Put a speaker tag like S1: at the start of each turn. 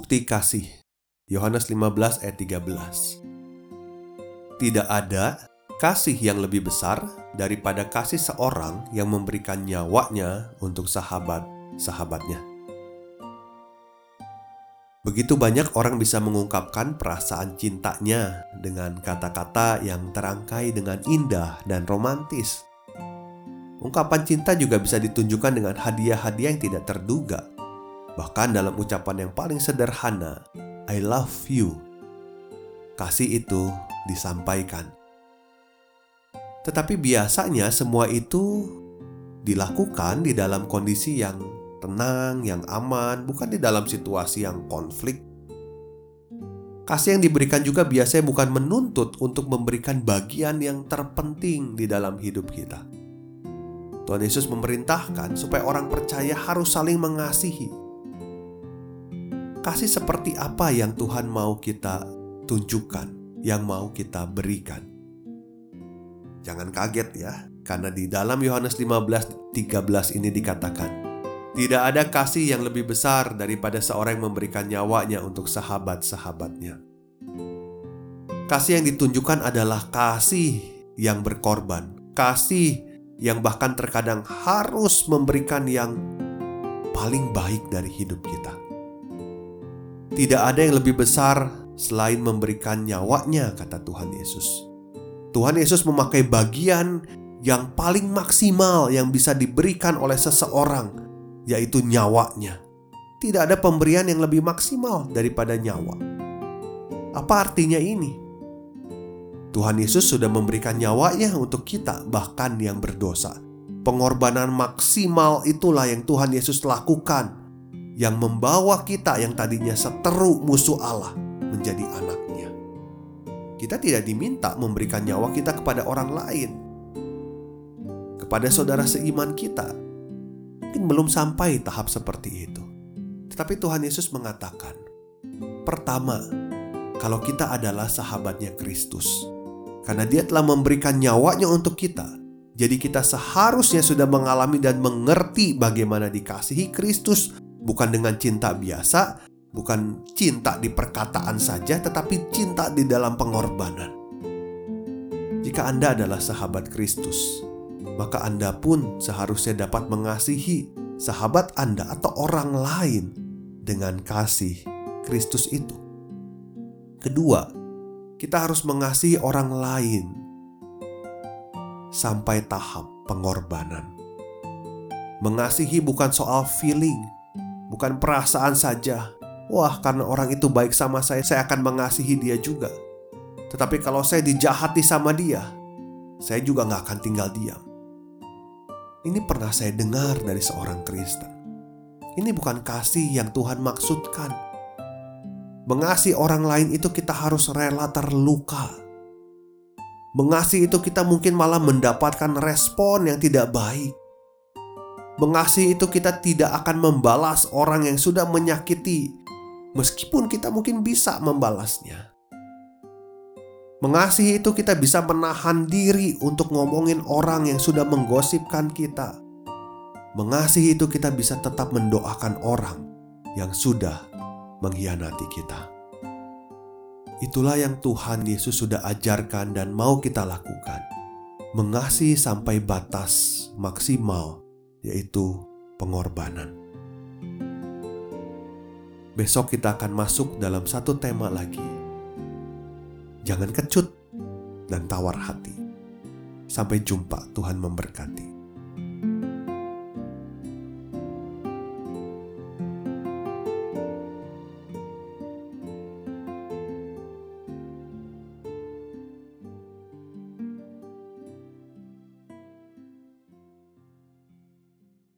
S1: Bukti kasih Yohanes 15 ayat 13 Tidak ada kasih yang lebih besar daripada kasih seorang yang memberikan nyawanya untuk sahabat-sahabatnya. Begitu banyak orang bisa mengungkapkan perasaan cintanya dengan kata-kata yang terangkai dengan indah dan romantis. Ungkapan cinta juga bisa ditunjukkan dengan hadiah-hadiah yang tidak terduga Bahkan dalam ucapan yang paling sederhana, I love you. Kasih itu disampaikan. Tetapi biasanya semua itu dilakukan di dalam kondisi yang tenang, yang aman, bukan di dalam situasi yang konflik. Kasih yang diberikan juga biasanya bukan menuntut untuk memberikan bagian yang terpenting di dalam hidup kita. Tuhan Yesus memerintahkan supaya orang percaya harus saling mengasihi, kasih seperti apa yang Tuhan mau kita tunjukkan, yang mau kita berikan. Jangan kaget ya, karena di dalam Yohanes 15:13 ini dikatakan, tidak ada kasih yang lebih besar daripada seorang yang memberikan nyawanya untuk sahabat-sahabatnya. Kasih yang ditunjukkan adalah kasih yang berkorban, kasih yang bahkan terkadang harus memberikan yang paling baik dari hidup kita. Tidak ada yang lebih besar selain memberikan nyawanya, kata Tuhan Yesus. Tuhan Yesus memakai bagian yang paling maksimal yang bisa diberikan oleh seseorang, yaitu nyawanya. Tidak ada pemberian yang lebih maksimal daripada nyawa. Apa artinya ini? Tuhan Yesus sudah memberikan nyawanya untuk kita, bahkan yang berdosa. Pengorbanan maksimal itulah yang Tuhan Yesus lakukan yang membawa kita yang tadinya seteru musuh Allah menjadi anaknya. Kita tidak diminta memberikan nyawa kita kepada orang lain. Kepada saudara seiman kita, mungkin belum sampai tahap seperti itu. Tetapi Tuhan Yesus mengatakan, pertama, kalau kita adalah sahabatnya Kristus, karena Dia telah memberikan nyawanya untuk kita, jadi kita seharusnya sudah mengalami dan mengerti bagaimana dikasihi Kristus bukan dengan cinta biasa, bukan cinta di perkataan saja, tetapi cinta di dalam pengorbanan. Jika Anda adalah sahabat Kristus, maka Anda pun seharusnya dapat mengasihi sahabat Anda atau orang lain dengan kasih Kristus itu. Kedua, kita harus mengasihi orang lain sampai tahap pengorbanan. Mengasihi bukan soal feeling, bukan perasaan saja. Wah, karena orang itu baik sama saya, saya akan mengasihi dia juga. Tetapi kalau saya dijahati sama dia, saya juga nggak akan tinggal diam. Ini pernah saya dengar dari seorang Kristen. Ini bukan kasih yang Tuhan maksudkan. Mengasihi orang lain itu kita harus rela terluka. Mengasihi itu kita mungkin malah mendapatkan respon yang tidak baik. Mengasihi itu kita tidak akan membalas orang yang sudah menyakiti, meskipun kita mungkin bisa membalasnya. Mengasihi itu kita bisa menahan diri untuk ngomongin orang yang sudah menggosipkan kita. Mengasihi itu kita bisa tetap mendoakan orang yang sudah mengkhianati kita. Itulah yang Tuhan Yesus sudah ajarkan dan mau kita lakukan. Mengasihi sampai batas maksimal yaitu pengorbanan. Besok kita akan masuk dalam satu tema lagi. Jangan kecut dan tawar hati. Sampai jumpa, Tuhan memberkati.